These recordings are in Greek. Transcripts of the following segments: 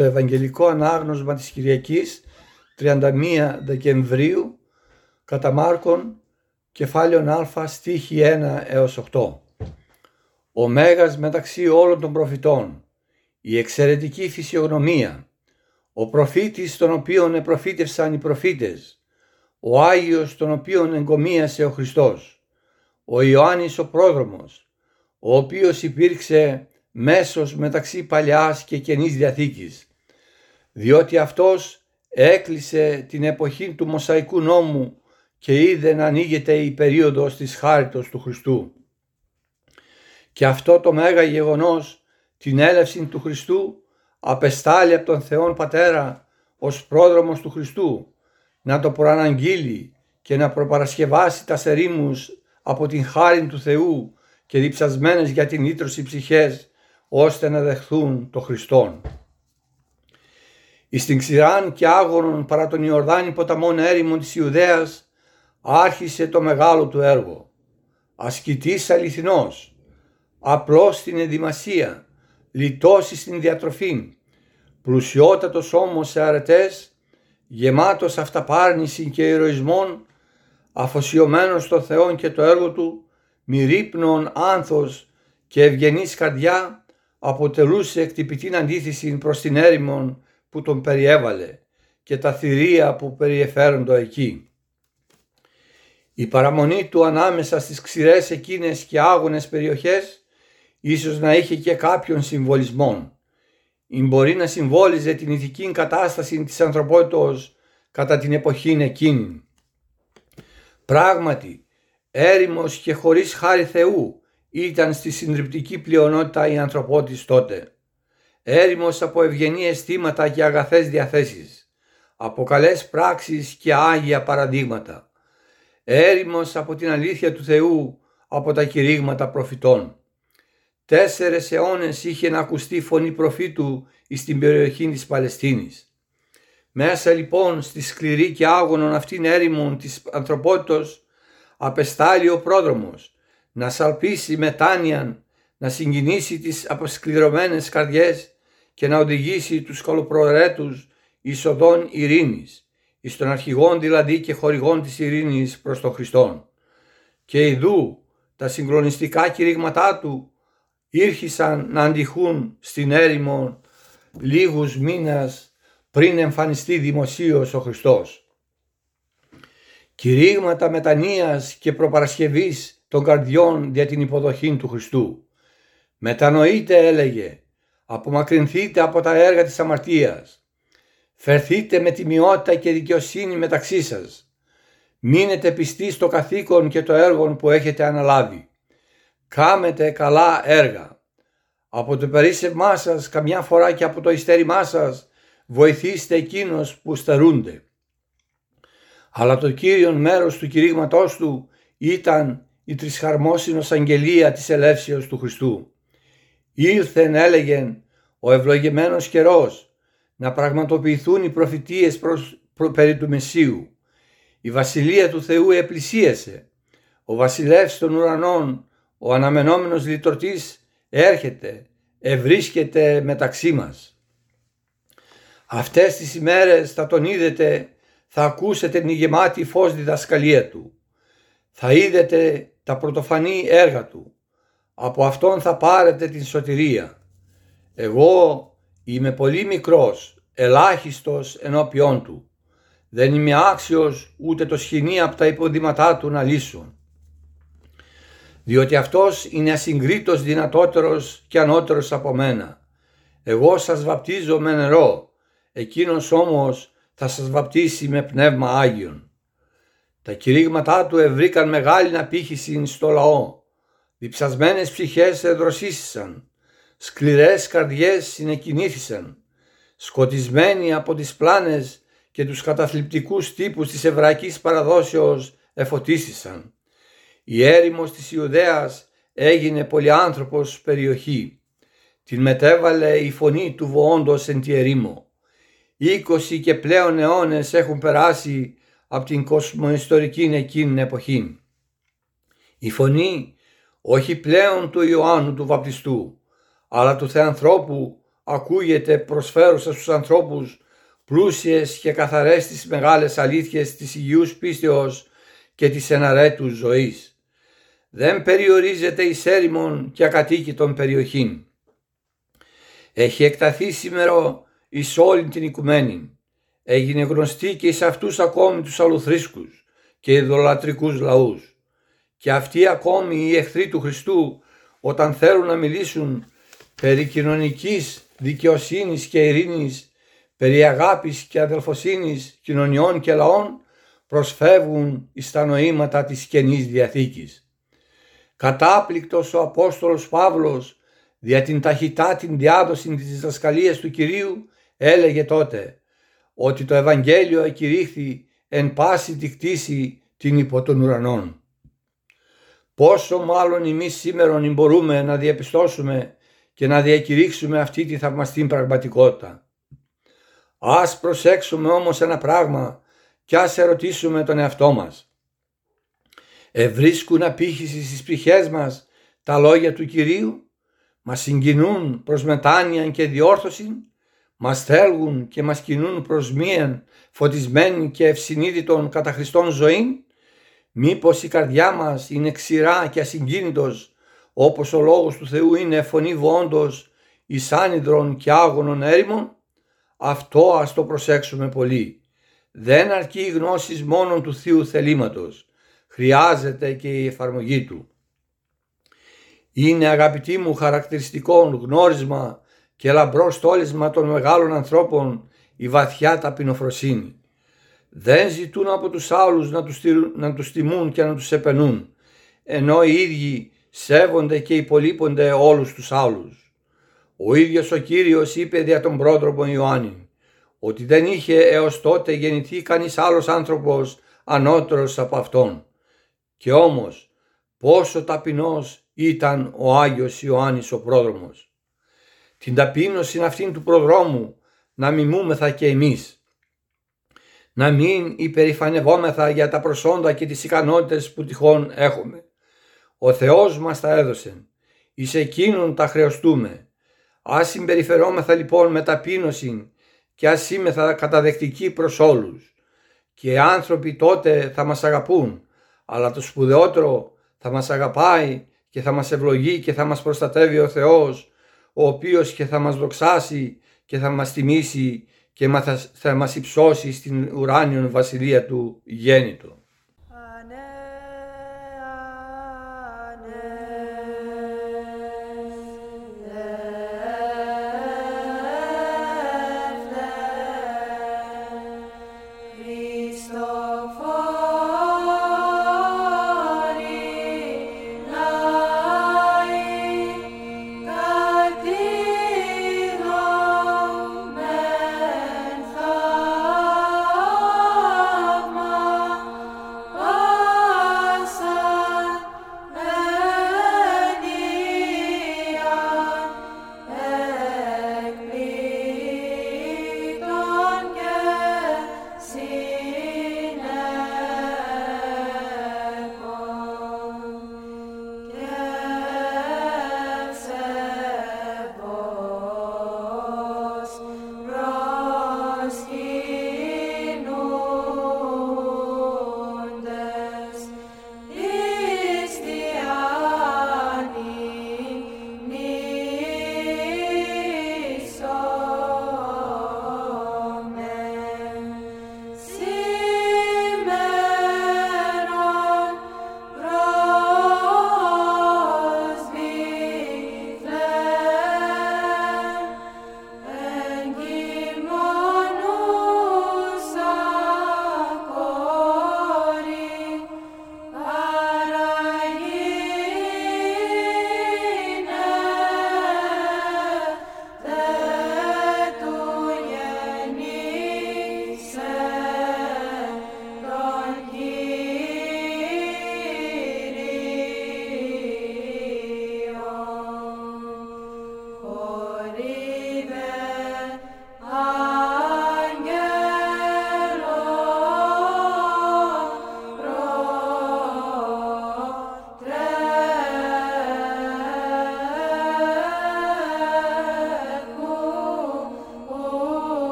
Το Ευαγγελικό Ανάγνωσμα της Κυριακής 31 Δεκεμβρίου κατά Μάρκον κεφάλαιον Α στίχη 1 έως 8. Ο Μέγας μεταξύ όλων των προφητών, η εξαιρετική φυσιογνωμία, ο προφήτης τον οποίον επροφήτευσαν οι προφήτες, ο Άγιος τον οποίον εγκομίασε ο Χριστός, ο Ιωάννης ο πρόδρομος, ο οποίος υπήρξε μέσος μεταξύ Παλαιάς και Καινής Διαθήκης, διότι αυτός έκλεισε την εποχή του Μοσαϊκού νόμου και είδε να ανοίγεται η περίοδος της χάριτος του Χριστού. Και αυτό το μέγα γεγονός, την έλευση του Χριστού, απεστάλλει από τον Θεόν Πατέρα ως πρόδρομος του Χριστού, να το προαναγγείλει και να προπαρασκευάσει τα σερήμους από την χάρη του Θεού και διψασμένες για την ήτρωση ψυχές ώστε να δεχθούν το Χριστόν. Εις την ξηράν και άγωνον παρά τον Ιορδάνη ποταμόν έρημον της Ιουδαίας άρχισε το μεγάλο του έργο. Ασκητής αληθινός, απλός στην ενδυμασία, λιτός στην διατροφή, πλουσιότατος όμως σε αρετές, γεμάτος αυταπάρνηση και ηρωισμών, αφοσιωμένος στο Θεό και το έργο Του, μυρίπνων άνθος και ευγενής καρδιά, αποτελούσε εκτυπητή αντίθεση προς την έρημον που τον περιέβαλε και τα θηρία που περιεφέροντο εκεί. Η παραμονή του ανάμεσα στις ξηρές εκείνες και άγονες περιοχές ίσως να είχε και κάποιον συμβολισμό ή μπορεί να συμβόλιζε την ηθική κατάσταση της ανθρωπότητος κατά την εποχή εκείνη. Πράγματι, έρημος και χωρίς χάρη Θεού ήταν στη συντριπτική πλειονότητα η ανθρωπότης τότε. Έρημος από ευγενή αισθήματα και αγαθές διαθέσεις, από καλές πράξεις και άγια παραδείγματα. Έρημος από την αλήθεια του Θεού, από τα κηρύγματα προφητών. Τέσσερες αιώνες είχε να ακουστεί φωνή προφήτου στην περιοχή της Παλαιστίνης. Μέσα λοιπόν στη σκληρή και άγωνον αυτήν έρημον της ανθρωπότητος απεστάλλει ο πρόδρομος να σαλπίσει μετάνοιαν, να συγκινήσει τις αποσκληρωμένες καρδιές και να οδηγήσει τους κολοπροαιρέτους εις οδόν ειρήνης, εις των αρχηγών δηλαδή και χορηγών της ειρήνης προς τον Χριστόν. Και ειδού τα συγκλονιστικά κηρύγματά του ήρχισαν να αντιχούν στην έρημο λίγους μήνας πριν εμφανιστεί δημοσίως ο Χριστός. Κηρύγματα μετανοίας και προπαρασκευής των καρδιών για την υποδοχή του Χριστού. Μετανοείτε έλεγε, απομακρυνθείτε από τα έργα της αμαρτίας. Φερθείτε με τιμιότητα και δικαιοσύνη μεταξύ σας. Μείνετε πιστοί στο καθήκον και το έργο που έχετε αναλάβει. Κάμετε καλά έργα. Από το περίσσευμά σας καμιά φορά και από το ειστέρημά σας βοηθήστε εκείνους που στερούνται. Αλλά το κύριον μέρος του κηρύγματός του ήταν η τρισχαρμόσυνος αγγελία της ελεύσεως του Χριστού. Ήρθεν έλεγεν ο ευλογημένος καιρός να πραγματοποιηθούν οι προφητείες προς, προ, περί του Μεσσίου. Η βασιλεία του Θεού επλησίασε. Ο βασιλεύς των ουρανών, ο αναμενόμενος λυτρωτής έρχεται, ευρίσκεται μεταξύ μας. Αυτές τις ημέρες θα τον είδετε, θα ακούσετε την γεμάτη φως διδασκαλία του. Θα είδετε τα πρωτοφανή έργα του. Από αυτόν θα πάρετε την σωτηρία. Εγώ είμαι πολύ μικρός, ελάχιστος ενώπιόν του. Δεν είμαι άξιος ούτε το σχοινί από τα υποδήματά του να λύσω. διότι αυτός είναι ασυγκρίτως δυνατότερος και ανώτερος από μένα. Εγώ σας βαπτίζω με νερό, εκείνος όμως θα σας βαπτίσει με πνεύμα Άγιον. Τα κηρύγματά του ευρήκαν μεγάλη απήχηση στο λαό. Διψασμένες ψυχές εδροσίσισαν, σκληρές καρδιές συνεκινήθησαν, σκοτισμένοι από τις πλάνες και τους καταθλιπτικούς τύπους της εβραϊκής παραδόσεως εφωτίστησαν. Η έρημος της Ιουδαίας έγινε πολυάνθρωπος περιοχή. Την μετέβαλε η φωνή του βοόντος εν τη ερήμο. Είκοσι και πλέον αιώνες έχουν περάσει από την κοσμοϊστορική εκείνη εποχή. Η φωνή όχι πλέον του Ιωάννου του Βαπτιστού, αλλά του Θεανθρώπου ακούγεται προσφέρουσα στους ανθρώπους πλούσιες και καθαρές τις μεγάλες αλήθειες της υγιούς πίστεως και της εναρέτους ζωής. Δεν περιορίζεται η έρημον και ακατοίκητον περιοχήν. Έχει εκταθεί σήμερα εις όλη την οικουμένη. Έγινε γνωστή και εις αυτούς ακόμη τους αλλουθρίσκους και ειδωλατρικούς λαούς. Και αυτοί ακόμη οι εχθροί του Χριστού όταν θέλουν να μιλήσουν περί κοινωνικής δικαιοσύνης και ειρήνης, περί αγάπης και αδελφοσύνης κοινωνιών και λαών, προσφεύγουν εις τα νοήματα της Καινής Διαθήκης. Κατάπληκτος ο Απόστολος Παύλος δια την ταχυτά την διάδοση της διδασκαλίας του Κυρίου έλεγε τότε ότι το Ευαγγέλιο εκηρύχθη εν πάση τη κτήση την υπό των ουρανών. Πόσο μάλλον εμείς σήμερα μπορούμε να διαπιστώσουμε και να διακηρύξουμε αυτή τη θαυμαστή πραγματικότητα. Ας προσέξουμε όμως ένα πράγμα και ας ερωτήσουμε τον εαυτό μας. Ευρίσκουν απήχηση στις ψυχές μας τα λόγια του Κυρίου, μας συγκινούν προς μετάνοια και διόρθωση, μας θέλουν και μας κινούν προς μίαν φωτισμένη και ευσυνείδητον κατά Χριστόν ζωή, μήπως η καρδιά μας είναι ξηρά και ασυγκίνητος όπως ο λόγος του Θεού είναι φωνή βόντος εις άνυδρον και άγωνον έρημον, αυτό ας το προσέξουμε πολύ. Δεν αρκεί η γνώση μόνο του Θείου θελήματος, χρειάζεται και η εφαρμογή του. Είναι αγαπητή μου χαρακτηριστικό γνώρισμα και λαμπρός στόλισμα των μεγάλων ανθρώπων η βαθιά ταπεινοφροσύνη. Δεν ζητούν από τους άλλους να τους, να τους τιμούν και να τους επενούν, ενώ οι ίδιοι σέβονται και υπολείπονται όλους τους άλλους. Ο ίδιος ο Κύριος είπε δια τον πρότροπο Ιωάννη ότι δεν είχε έως τότε γεννηθεί κανείς άλλος άνθρωπος ανώτερος από αυτόν. Και όμως πόσο ταπεινός ήταν ο Άγιος Ιωάννης ο πρόδρομος. Την ταπείνωση αυτήν του προδρόμου να μιμούμεθα και εμείς. Να μην υπερηφανευόμεθα για τα προσόντα και τις ικανότητες που τυχόν έχουμε. Ο Θεός μας τα έδωσε. Εις εκείνον τα χρεωστούμε. Ας συμπεριφερόμεθα λοιπόν με ταπείνωση και ας είμεθα καταδεκτικοί προς όλους. Και οι άνθρωποι τότε θα μας αγαπούν, αλλά το σπουδαιότερο θα μας αγαπάει και θα μας ευλογεί και θα μας προστατεύει ο Θεός, ο οποίος και θα μας δοξάσει και θα μας τιμήσει και θα μας υψώσει στην ουράνιον βασιλεία του γέννητο.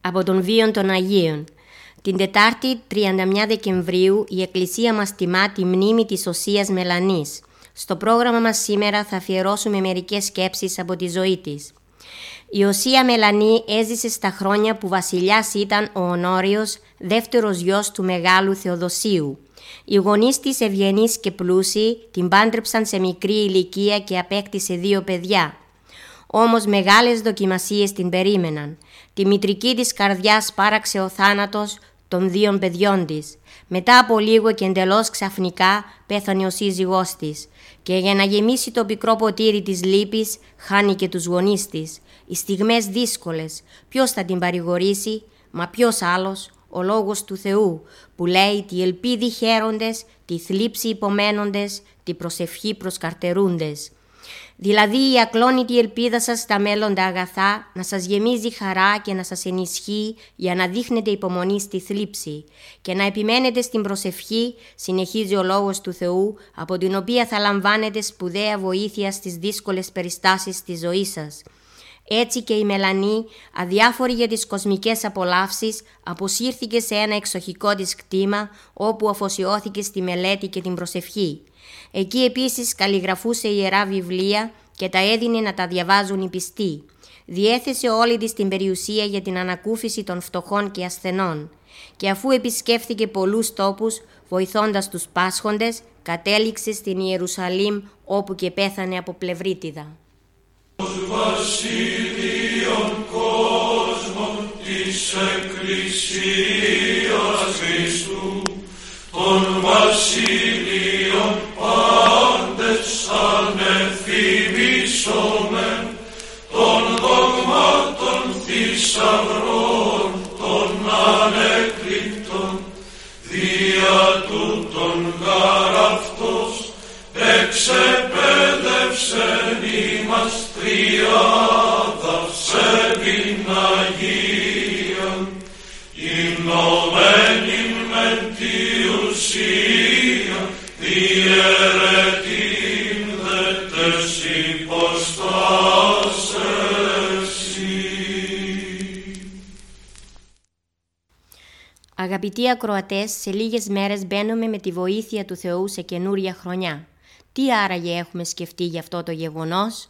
Από τον βίον των Αγίων. Την Τετάρτη 31 Δεκεμβρίου η Εκκλησία μας τιμά τη μνήμη της Οσίας Μελανής. Στο πρόγραμμα μας σήμερα θα αφιερώσουμε μερικές σκέψεις από τη ζωή της. Η Οσία Μελανή έζησε στα χρόνια που βασιλιάς ήταν ο Ονόριος, δεύτερος γιος του Μεγάλου Θεοδοσίου. Οι γονείς της ευγενείς και πλούσιοι την πάντρεψαν σε μικρή ηλικία και απέκτησε δύο παιδιά. Όμως μεγάλες δοκιμασίες την περίμεναν. Τη μητρική της καρδιάς πάραξε ο θάνατος των δύο παιδιών της. Μετά από λίγο και εντελώς ξαφνικά πέθανε ο σύζυγός της και για να γεμίσει το πικρό ποτήρι της λύπης χάνει και τους γονείς της. Οι στιγμές δύσκολες, ποιος θα την παρηγορήσει, μα ποιος άλλος, ο λόγος του Θεού που λέει «Τη ελπίδη χαίροντες, τη θλίψη υπομένοντες, τη προσευχή προσκαρτερούντες». Δηλαδή η ακλόνητη ελπίδα σας στα μέλλοντα αγαθά να σας γεμίζει χαρά και να σας ενισχύει για να δείχνετε υπομονή στη θλίψη και να επιμένετε στην προσευχή, συνεχίζει ο λόγος του Θεού, από την οποία θα λαμβάνετε σπουδαία βοήθεια στις δύσκολες περιστάσεις της ζωής σας. Έτσι και η Μελανή, αδιάφορη για τις κοσμικές απολαύσεις, αποσύρθηκε σε ένα εξοχικό της κτήμα όπου αφοσιώθηκε στη μελέτη και την προσευχή. Εκεί επίσης καλλιγραφούσε ιερά βιβλία και τα έδινε να τα διαβάζουν οι πιστοί. Διέθεσε όλη της την περιουσία για την ανακούφιση των φτωχών και ασθενών και αφού επισκέφθηκε πολλούς τόπους βοηθώντας τους πάσχοντες, κατέληξε στην Ιερουσαλήμ όπου και πέθανε από πλευρίτιδα. Βασίλειον κόσμων της Εκκλησίας Χριστού, των βασίλειων Αγαπητοί ακροατές, σε λίγες μέρες μπαίνουμε με τη βοήθεια του Θεού σε καινούρια χρονιά. Τι άραγε έχουμε σκεφτεί για αυτό το γεγονός;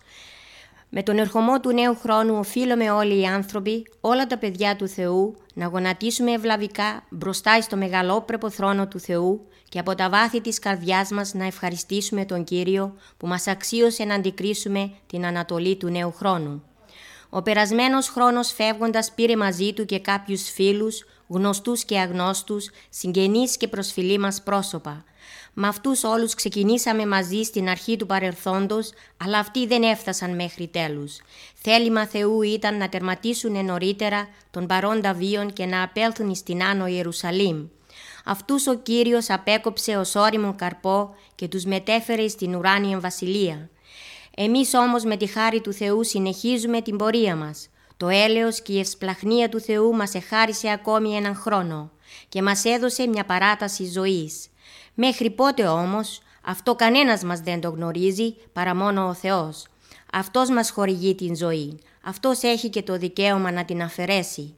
Με τον ερχομό του νέου χρόνου οφείλουμε όλοι οι άνθρωποι, όλα τα παιδιά του Θεού, να γονατίσουμε ευλαβικά μπροστά στο μεγαλόπρεπο θρόνο του Θεού και από τα βάθη της καρδιάς μας να ευχαριστήσουμε τον Κύριο που μας αξίωσε να αντικρίσουμε την ανατολή του νέου χρόνου. Ο περασμένος χρόνος φεύγοντας πήρε μαζί του και κάποιους φίλους, γνωστούς και αγνώστους, συγγενείς και προσφυλή μας πρόσωπα. Με αυτούς όλους ξεκινήσαμε μαζί στην αρχή του παρελθόντος, αλλά αυτοί δεν έφτασαν μέχρι τέλους. Θέλημα Θεού ήταν να τερματίσουν νωρίτερα τον παρόντα βίον και να απέλθουν στην Άνω Ιερουσαλήμ. Αυτούς ο Κύριος απέκοψε ως όριμο καρπό και τους μετέφερε στην ουράνια βασιλεία. Εμείς όμως με τη χάρη του Θεού συνεχίζουμε την πορεία μας. Το έλεος και η ευσπλαχνία του Θεού μας εχάρισε ακόμη έναν χρόνο και μας έδωσε μια παράταση ζωής. Μέχρι πότε όμως, αυτό κανένας μας δεν το γνωρίζει παρά μόνο ο Θεός. Αυτός μας χορηγεί την ζωή. Αυτός έχει και το δικαίωμα να την αφαιρέσει.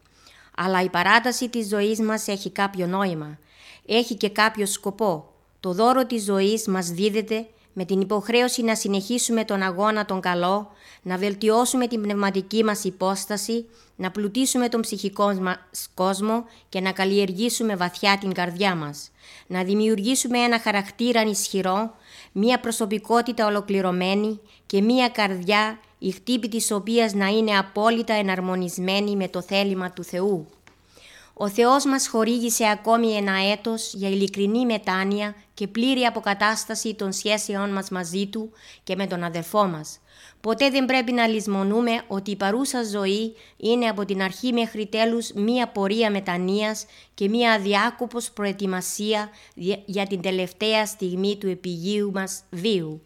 Αλλά η παράταση της ζωής μας έχει κάποιο νόημα. Έχει και κάποιο σκοπό. Το δώρο της ζωής μας δίδεται με την υποχρέωση να συνεχίσουμε τον αγώνα τον καλό, να βελτιώσουμε την πνευματική μας υπόσταση, να πλουτίσουμε τον ψυχικό μας κόσμο και να καλλιεργήσουμε βαθιά την καρδιά μας. Να δημιουργήσουμε ένα χαρακτήρα ισχυρό, μία προσωπικότητα ολοκληρωμένη και μία καρδιά η χτύπη της οποίας να είναι απόλυτα εναρμονισμένη με το θέλημα του Θεού. Ο Θεός μας χορήγησε ακόμη ένα έτος για ειλικρινή μετάνοια και πλήρη αποκατάσταση των σχέσεών μας μαζί Του και με τον αδελφό μας. Ποτέ δεν πρέπει να λησμονούμε ότι η παρούσα ζωή είναι από την αρχή μέχρι τέλους μία πορεία μετανοίας και μία αδιάκοπος προετοιμασία για την τελευταία στιγμή του επιγείου μας βίου.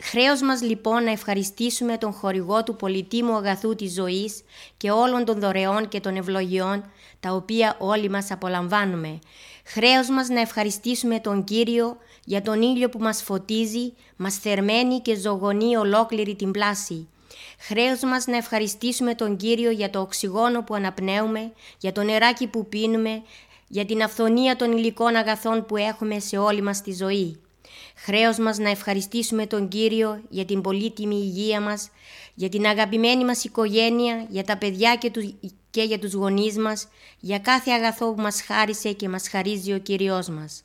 Χρέος μας λοιπόν να ευχαριστήσουμε τον χορηγό του πολυτίμου αγαθού της ζωής και όλων των δωρεών και των ευλογιών τα οποία όλοι μας απολαμβάνουμε. Χρέος μας να ευχαριστήσουμε τον Κύριο για τον ήλιο που μας φωτίζει, μας θερμαίνει και ζωγονεί ολόκληρη την πλάση. Χρέος μας να ευχαριστήσουμε τον Κύριο για το οξυγόνο που αναπνέουμε, για το νεράκι που πίνουμε, για την αυθονία των υλικών αγαθών που έχουμε σε όλη μας τη ζωή. Χρέος μας να ευχαριστήσουμε τον Κύριο για την πολύτιμη υγεία μας, για την αγαπημένη μας οικογένεια, για τα παιδιά και, τους, και για τους γονείς μας, για κάθε αγαθό που μας χάρισε και μας χαρίζει ο Κύριος μας.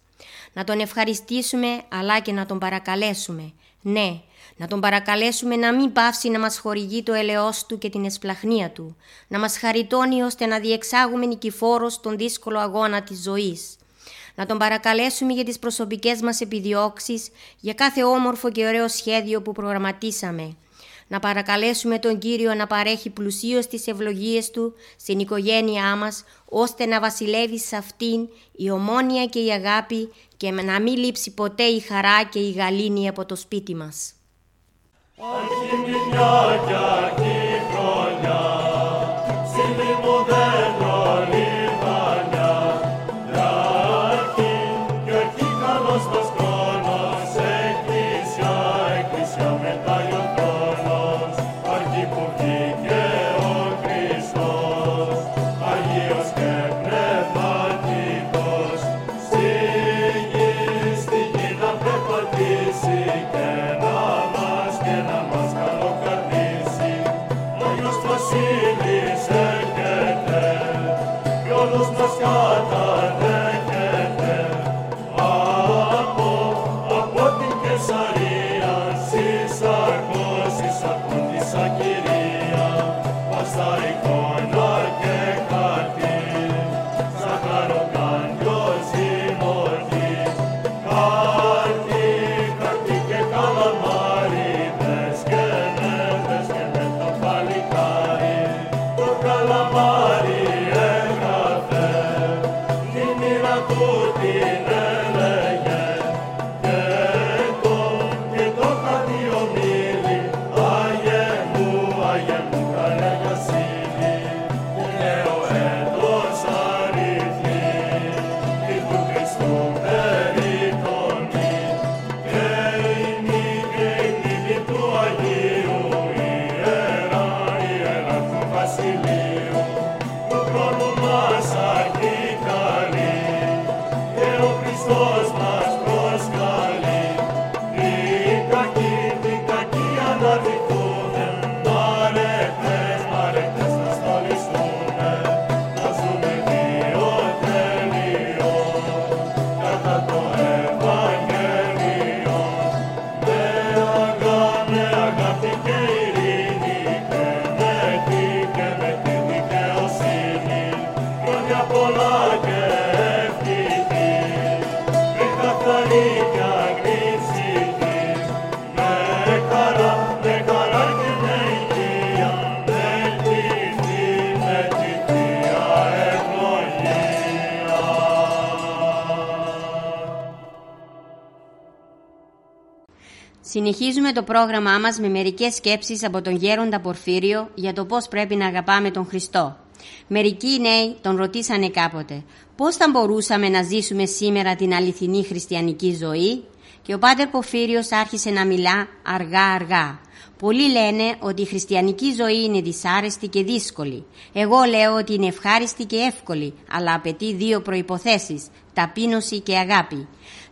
Να Τον ευχαριστήσουμε αλλά και να Τον παρακαλέσουμε. Ναι, να Τον παρακαλέσουμε να μην πάυσει να μας χορηγεί το ελαιός Του και την εσπλαχνία Του, να μας χαριτώνει ώστε να διεξάγουμε νικηφόρος τον δύσκολο αγώνα της ζωής. Να Τον παρακαλέσουμε για τις προσωπικές μας επιδιώξεις, για κάθε όμορφο και ωραίο σχέδιο που προγραμματίσαμε, να παρακαλέσουμε τον Κύριο να παρέχει πλουσίως τις ευλογίες Του στην οικογένειά μας, ώστε να βασιλεύει σε αυτήν η ομόνια και η αγάπη και να μην λείψει ποτέ η χαρά και η γαλήνη από το σπίτι μας. was Συνεχίζουμε το πρόγραμμά μας με μερικές σκέψεις από τον Γέροντα Πορφύριο για το πώς πρέπει να αγαπάμε τον Χριστό. Μερικοί νέοι τον ρωτήσανε κάποτε πώς θα μπορούσαμε να ζήσουμε σήμερα την αληθινή χριστιανική ζωή; Και ο Πάτερ Πορφύριος άρχισε να μιλά αργά-αργά. Πολλοί λένε ότι η χριστιανική ζωή είναι δυσάρεστη και δύσκολη. Εγώ λέω ότι είναι ευχάριστη και εύκολη, αλλά απαιτεί δύο προϋποθέσεις, ταπείνωση και αγάπη.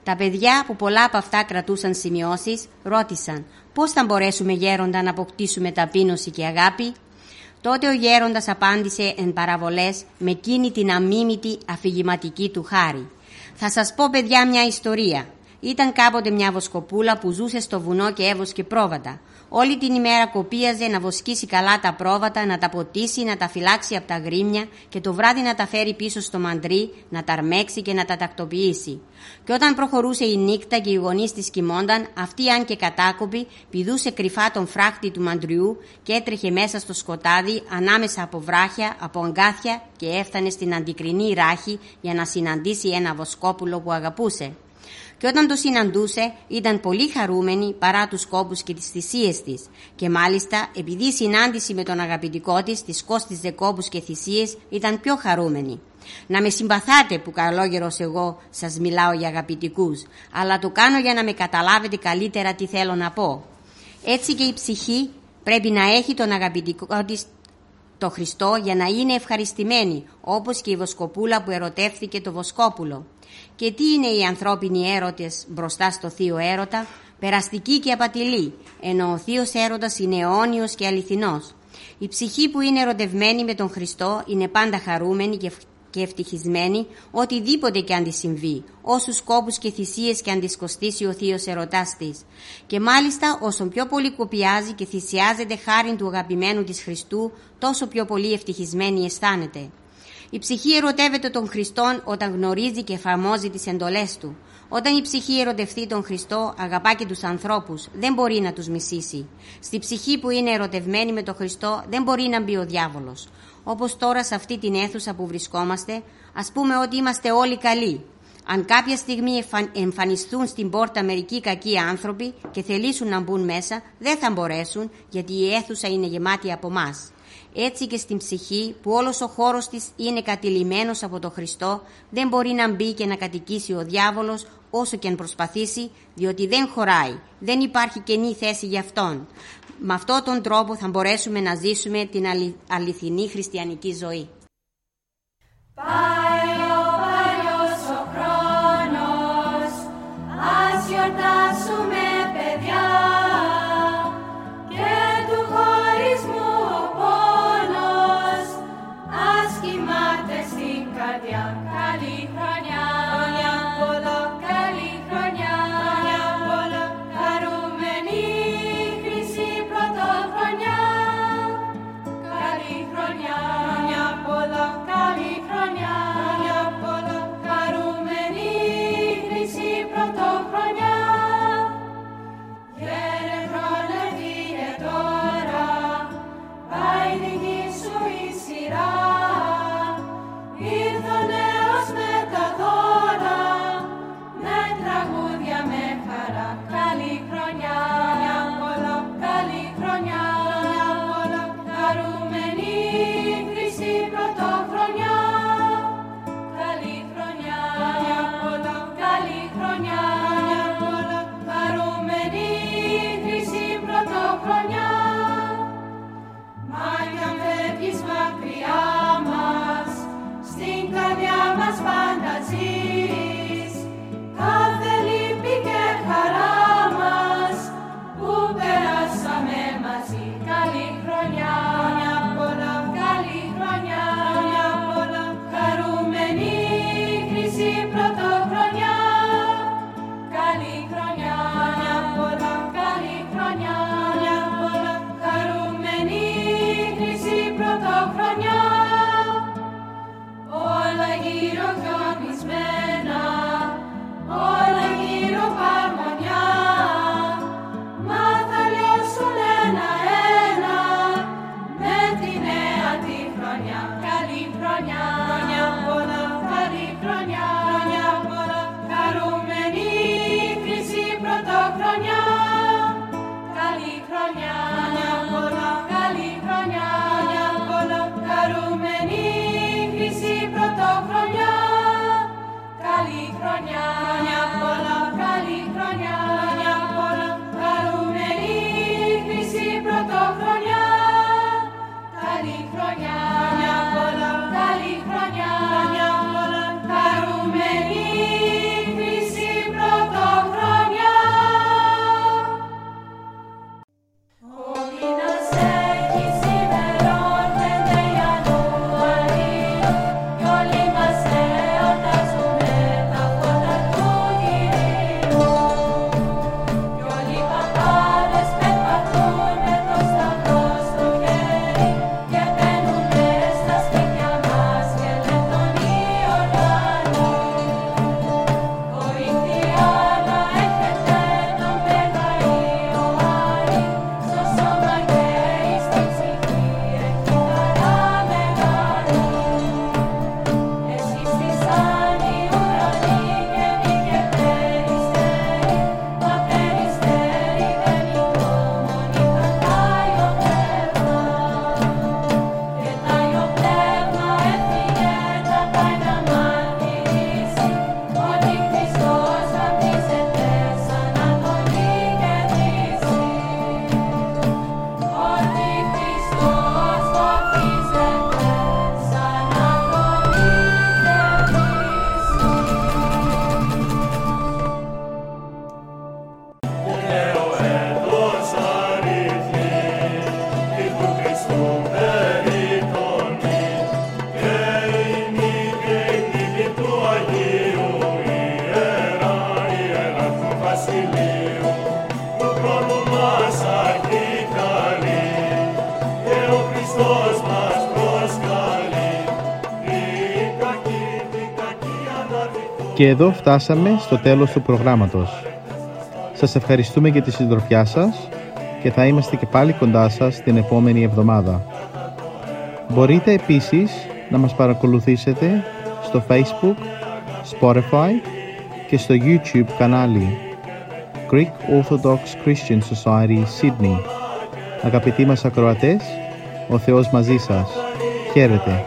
Τα παιδιά που πολλά από αυτά κρατούσαν σημειώσεις ρώτησαν πώς θα μπορέσουμε γέροντα να αποκτήσουμε ταπείνωση και αγάπη; Τότε ο γέροντας απάντησε εν παραβολές με εκείνη την αμίμητη αφηγηματική του χάρη. Θα σας πω παιδιά μια ιστορία. Ήταν κάποτε μια βοσκοπούλα που ζούσε στο βουνό και έβοσκε πρόβατα. Όλη την ημέρα κοπίαζε να βοσκήσει καλά τα πρόβατα, να τα ποτίσει, να τα φυλάξει από τα γρήμια και το βράδυ να τα φέρει πίσω στο μαντρί, να τα αρμέξει και να τα τακτοποιήσει. Και όταν προχωρούσε η νύχτα και οι γονείς της κοιμόνταν, αυτή αν και κατάκοπη, πηδούσε κρυφά τον φράχτη του μαντριού και έτρεχε μέσα στο σκοτάδι ανάμεσα από βράχια, από αγκάθια και έφτανε στην αντικρινή ράχη για να συναντήσει ένα βοσκόπουλο που αγαπούσε και όταν το συναντούσε ήταν πολύ χαρούμενη παρά τους κόπους και τις θυσίες της και μάλιστα επειδή η συνάντηση με τον αγαπητικό της της κόστιζε κόπους και θυσίες ήταν πιο χαρούμενη. Να με συμπαθάτε που καλόγερος εγώ σας μιλάω για αγαπητικούς, αλλά το κάνω για να με καταλάβετε καλύτερα τι θέλω να πω. Έτσι και η ψυχή πρέπει να έχει τον αγαπητικό της το Χριστό για να είναι ευχαριστημένη, όπως και η Βοσκοπούλα που ερωτεύθηκε το Βοσκόπουλο. Και τι είναι οι ανθρώπινοι έρωτες μπροστά στο θείο έρωτα, περαστική και απατηλή, ενώ ο θείος έρωτας είναι αιώνιος και αληθινός. Η ψυχή που είναι ερωτευμένη με τον Χριστό είναι πάντα χαρούμενη και και ευτυχισμένη οτιδήποτε και αν τη συμβεί, όσους κόπους και θυσίες και αν της κοστίσει ο θείος ερωτάς της. Και μάλιστα όσο πιο πολύ κοπιάζει και θυσιάζεται χάριν του αγαπημένου της Χριστού, τόσο πιο πολύ ευτυχισμένη αισθάνεται. Η ψυχή ερωτεύεται τον Χριστόν όταν γνωρίζει και εφαρμόζει τις εντολές Του. Όταν η ψυχή ερωτευτεί τον Χριστό, αγαπά και τους ανθρώπους, δεν μπορεί να τους μισήσει. Στη ψυχή που είναι ερωτευμένη με τον Χριστό δεν μπορεί να μπει ο διάβολος. Όπως τώρα σε αυτή την αίθουσα που βρισκόμαστε, ας πούμε ότι είμαστε όλοι καλοί. Αν κάποια στιγμή εμφανιστούν στην πόρτα μερικοί κακοί άνθρωποι και θελήσουν να μπουν μέσα, δεν θα μπορέσουν γιατί η αίθουσα είναι γεμάτη από μας έτσι και στην ψυχή που όλος ο χώρος της είναι κατηλημένος από το Χριστό δεν μπορεί να μπει και να κατοικήσει ο διάβολος όσο και αν προσπαθήσει διότι δεν χωράει, δεν υπάρχει καινή θέση για αυτόν. Με αυτόν τον τρόπο θα μπορέσουμε να ζήσουμε την αληθινή χριστιανική ζωή. Πάει ο παλιός ο χρόνος, ας γιορτάσουμε Και εδώ φτάσαμε στο τέλος του προγράμματος. Σας ευχαριστούμε για τη συντροφιά σας και θα είμαστε και πάλι κοντά σας την επόμενη εβδομάδα. Μπορείτε επίσης να μας παρακολουθήσετε στο Facebook, Spotify και στο YouTube κανάλι Greek Orthodox Christian Society Sydney. Αγαπητοί μας ακροατές, ο Θεός μαζί σας. Χαίρετε.